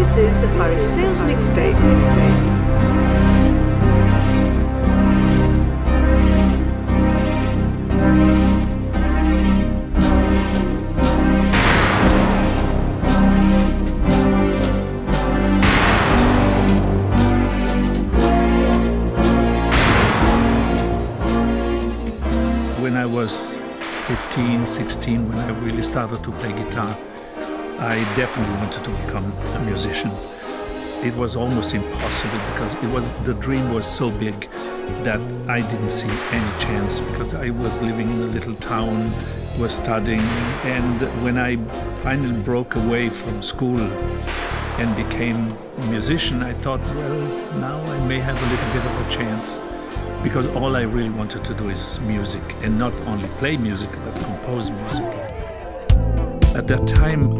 This is a Sales Mixtape. When I was 15, 16, when I really started to play guitar, I definitely wanted to become a musician. It was almost impossible because it was the dream was so big that I didn't see any chance because I was living in a little town, was studying, and when I finally broke away from school and became a musician, I thought, well, now I may have a little bit of a chance because all I really wanted to do is music and not only play music but compose music. At that time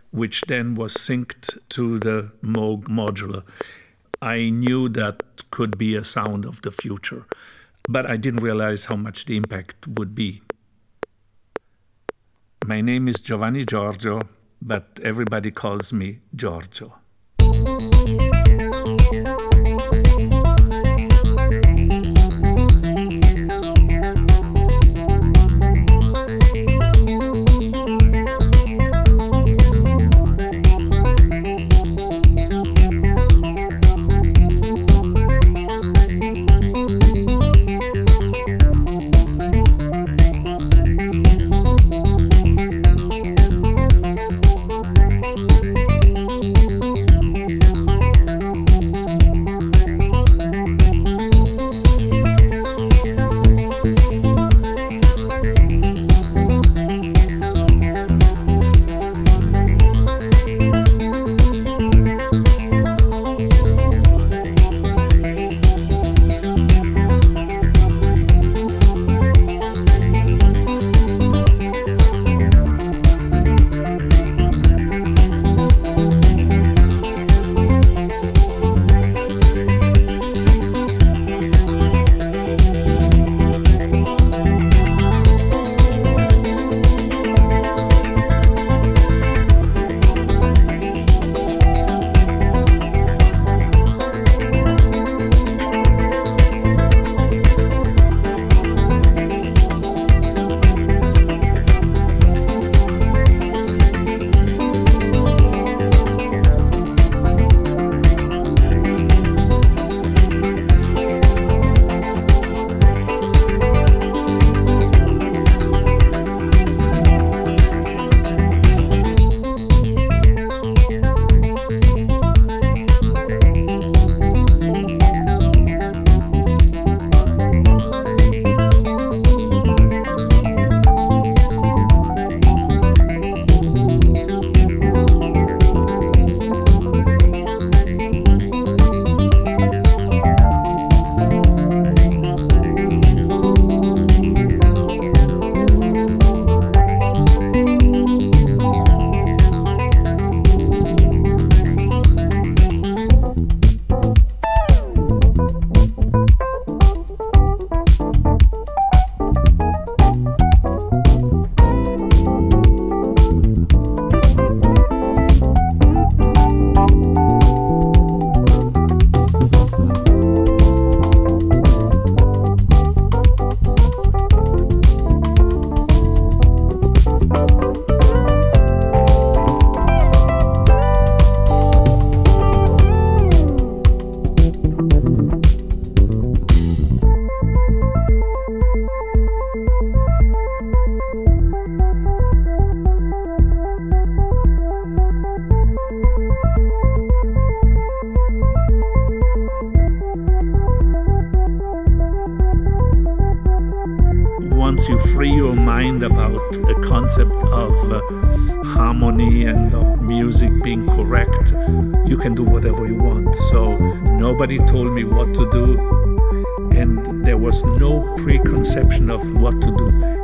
which then was synced to the Moog modular. I knew that could be a sound of the future, but I didn't realize how much the impact would be. My name is Giovanni Giorgio, but everybody calls me Giorgio. you free your mind about the concept of uh, harmony and of music being correct, you can do whatever you want. So nobody told me what to do, and there was no preconception of what to do.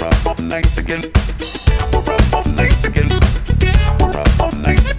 We're up all night again. We're up all night again. We're up all night again.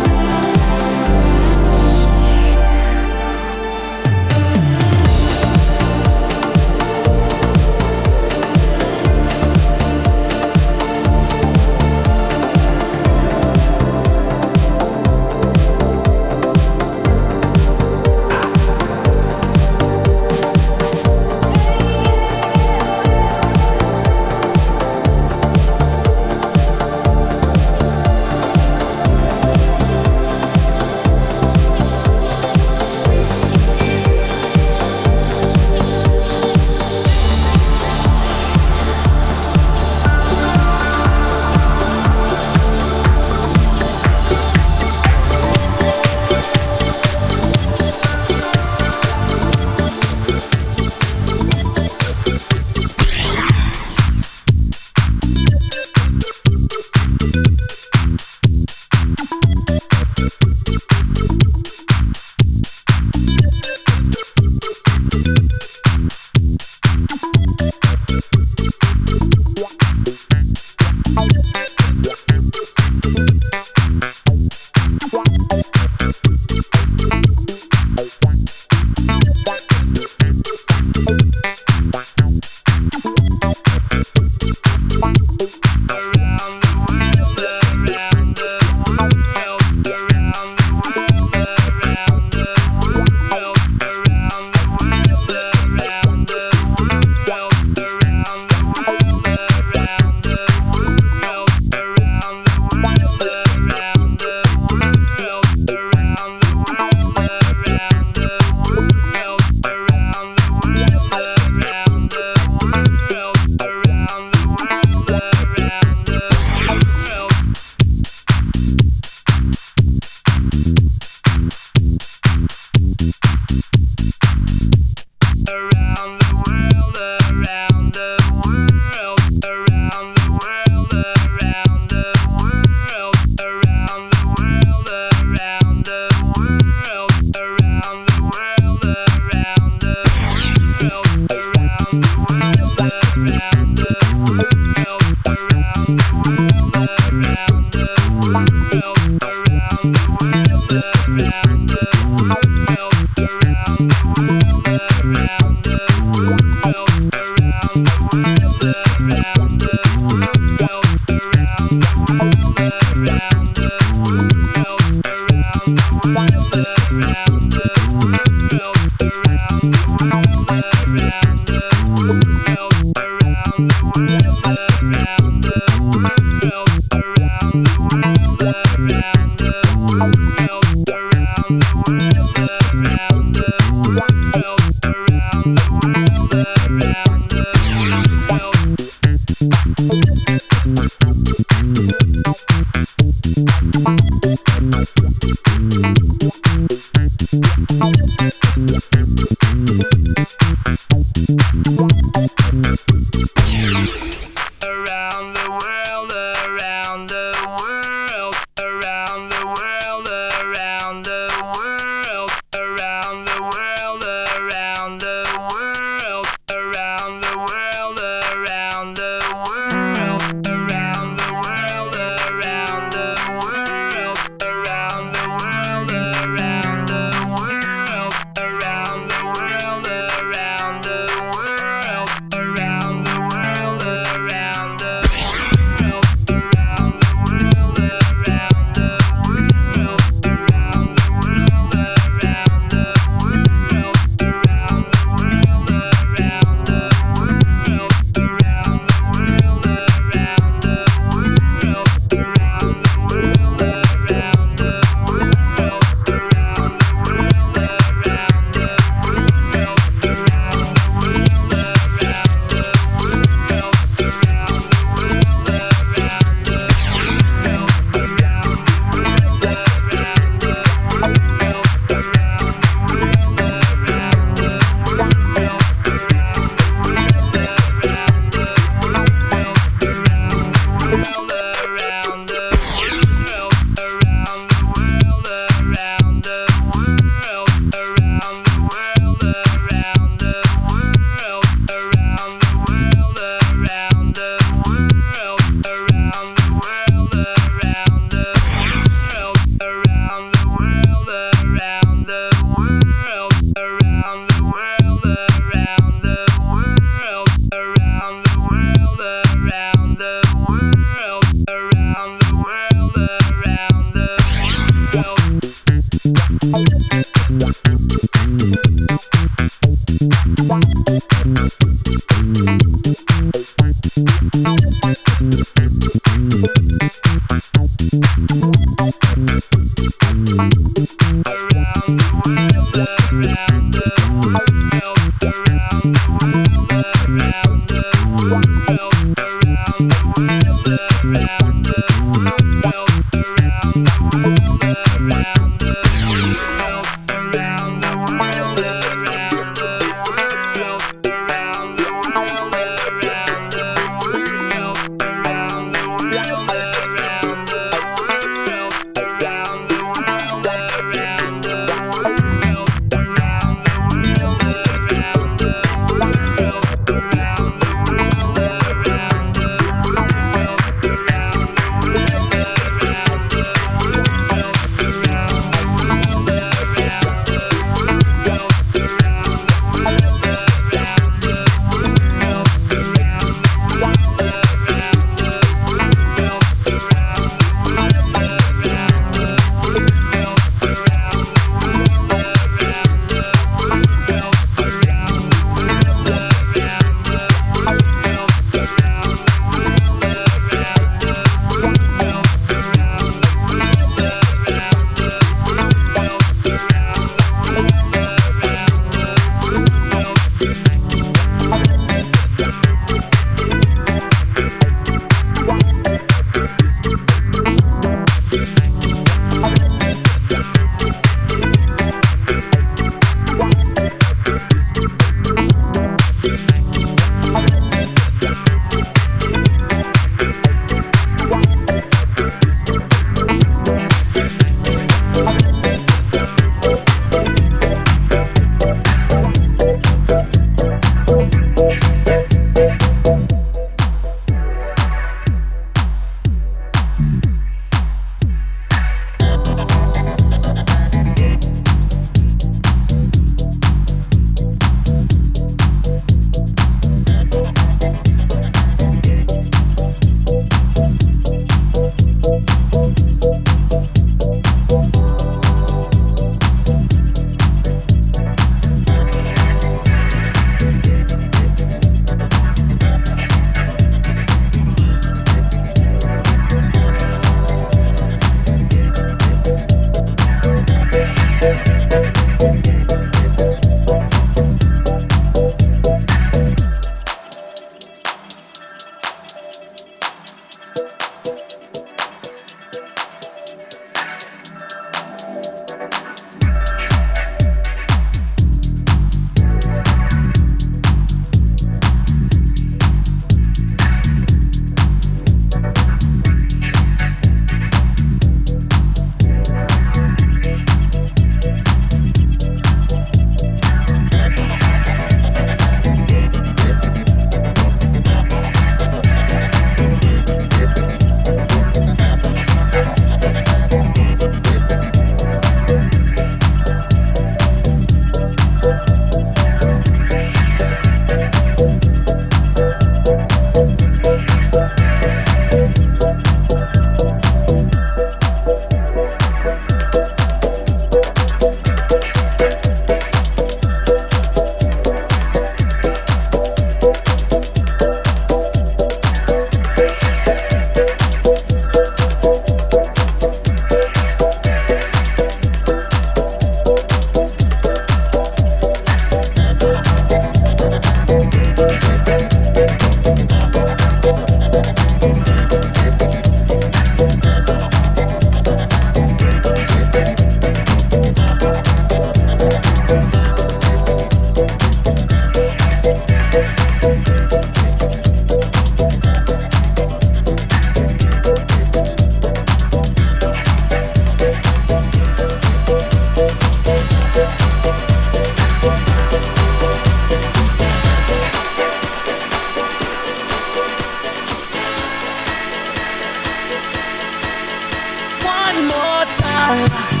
Time.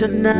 Tonight.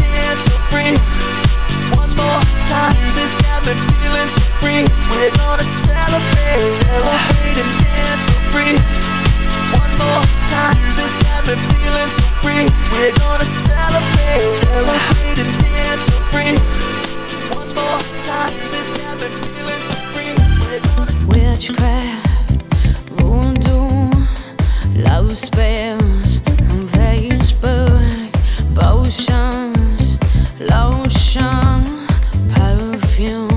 and dance so free. One more time. Music's got me feeling so free. We're gonna celebrate. Celebrate and dance so free. One more time. Music's got me feeling so free. We're gonna Witchcraft, voodoo, love spells on Facebook, potions, lotion, perfume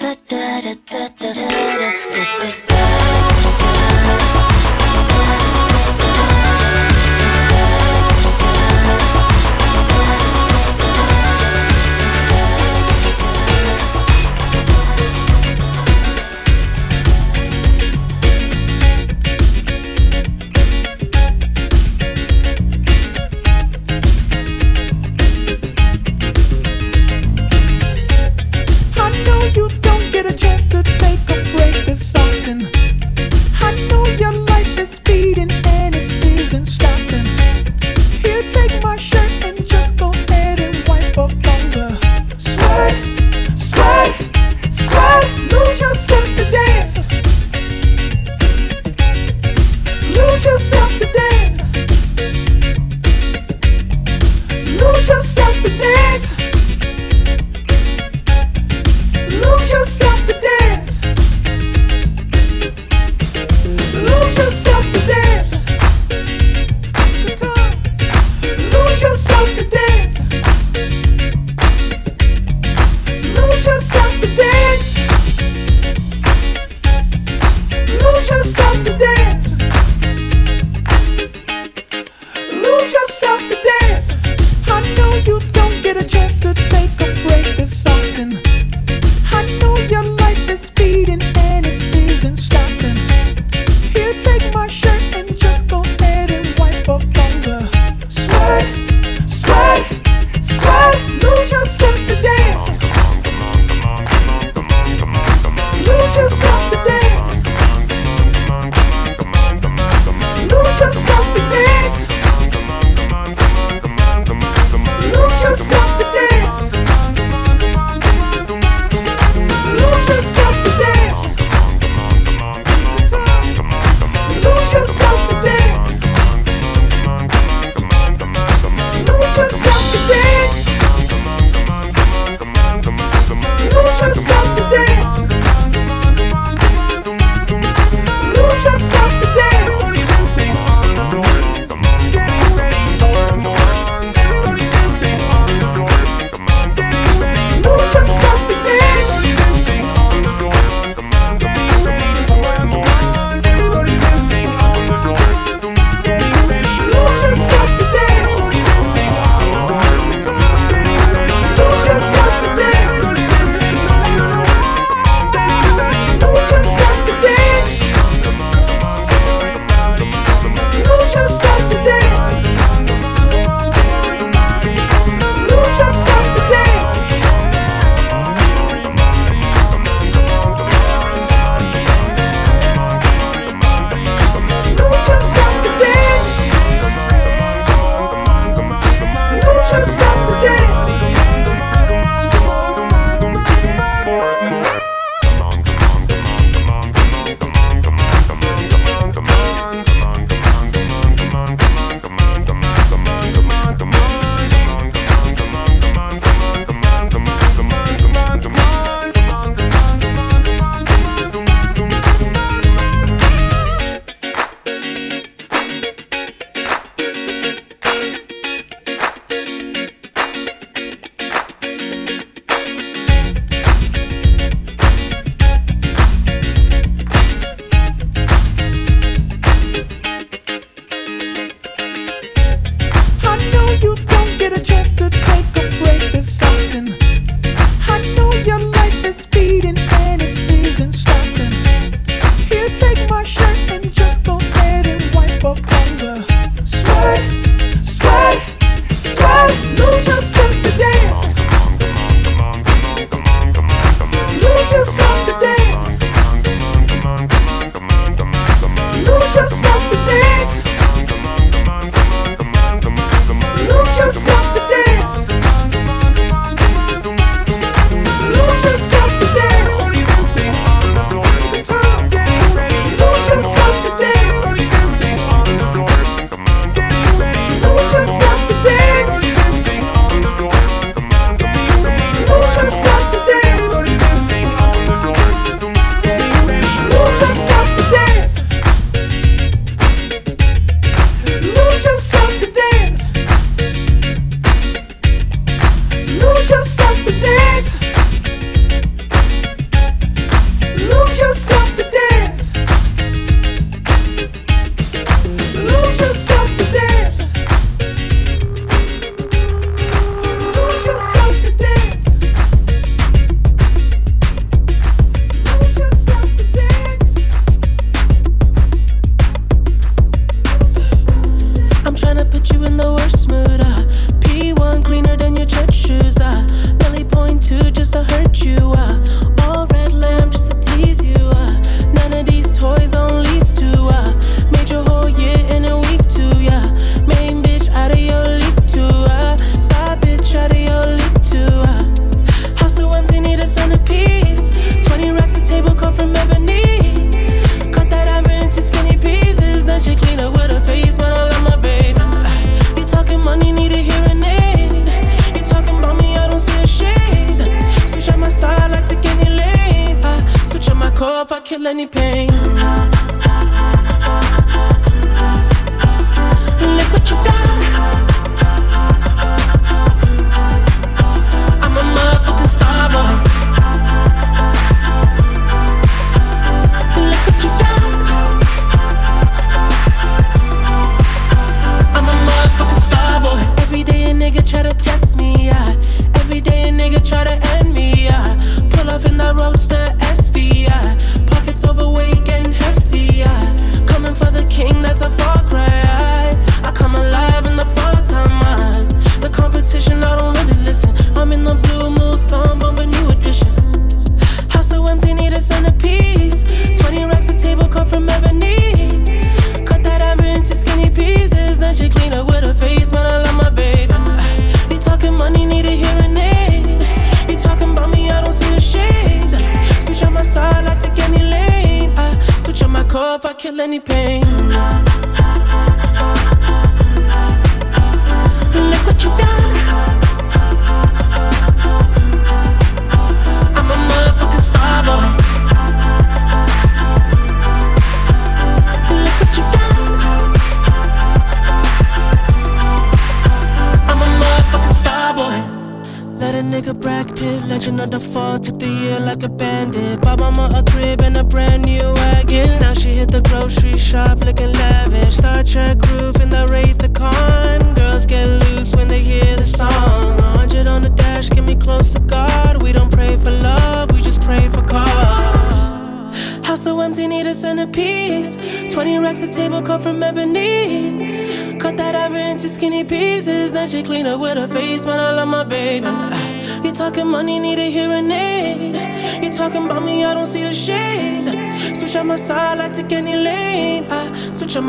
da da da da da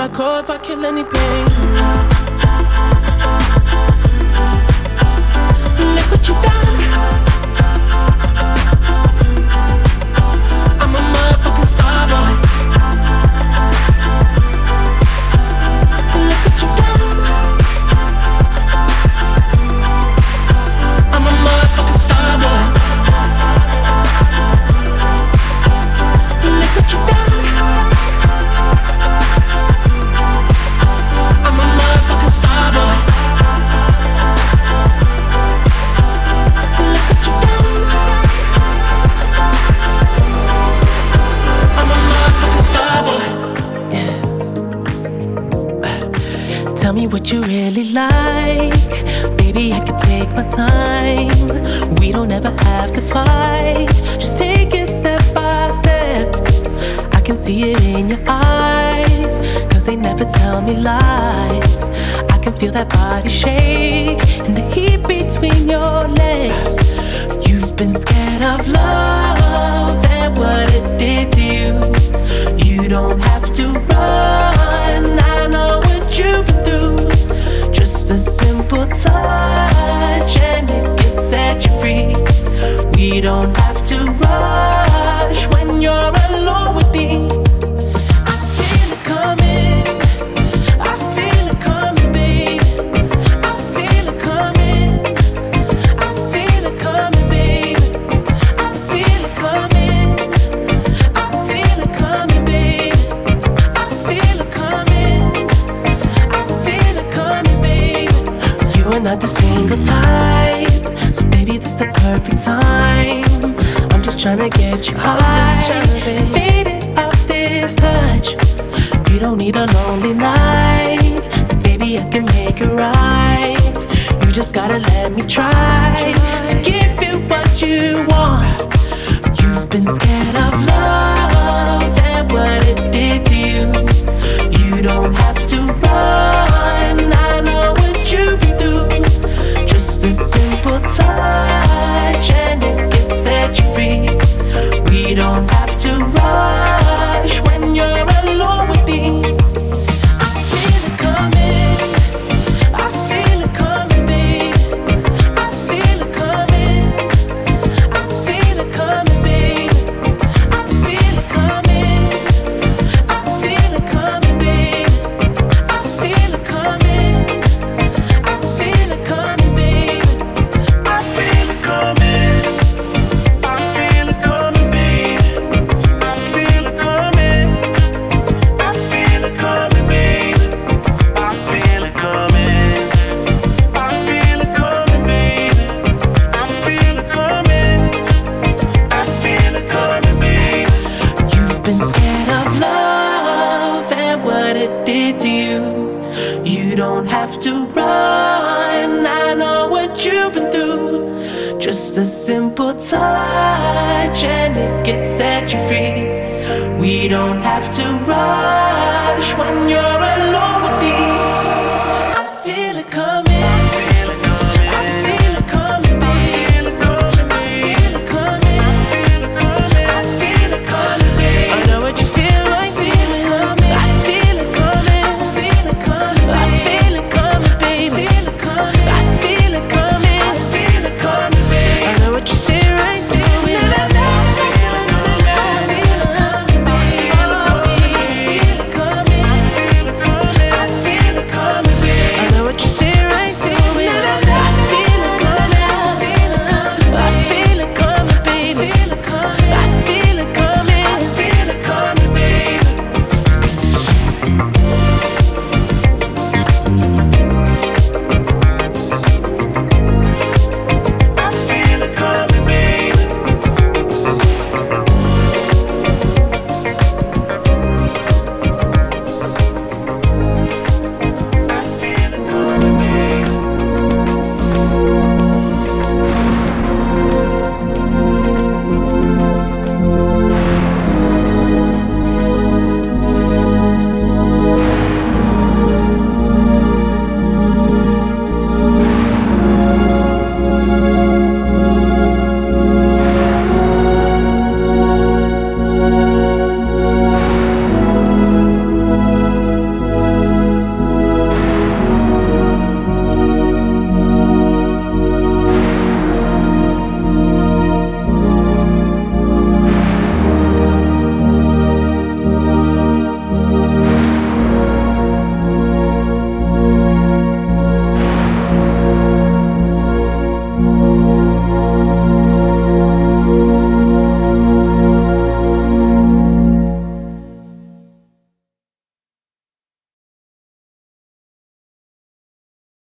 my core if I kill any don't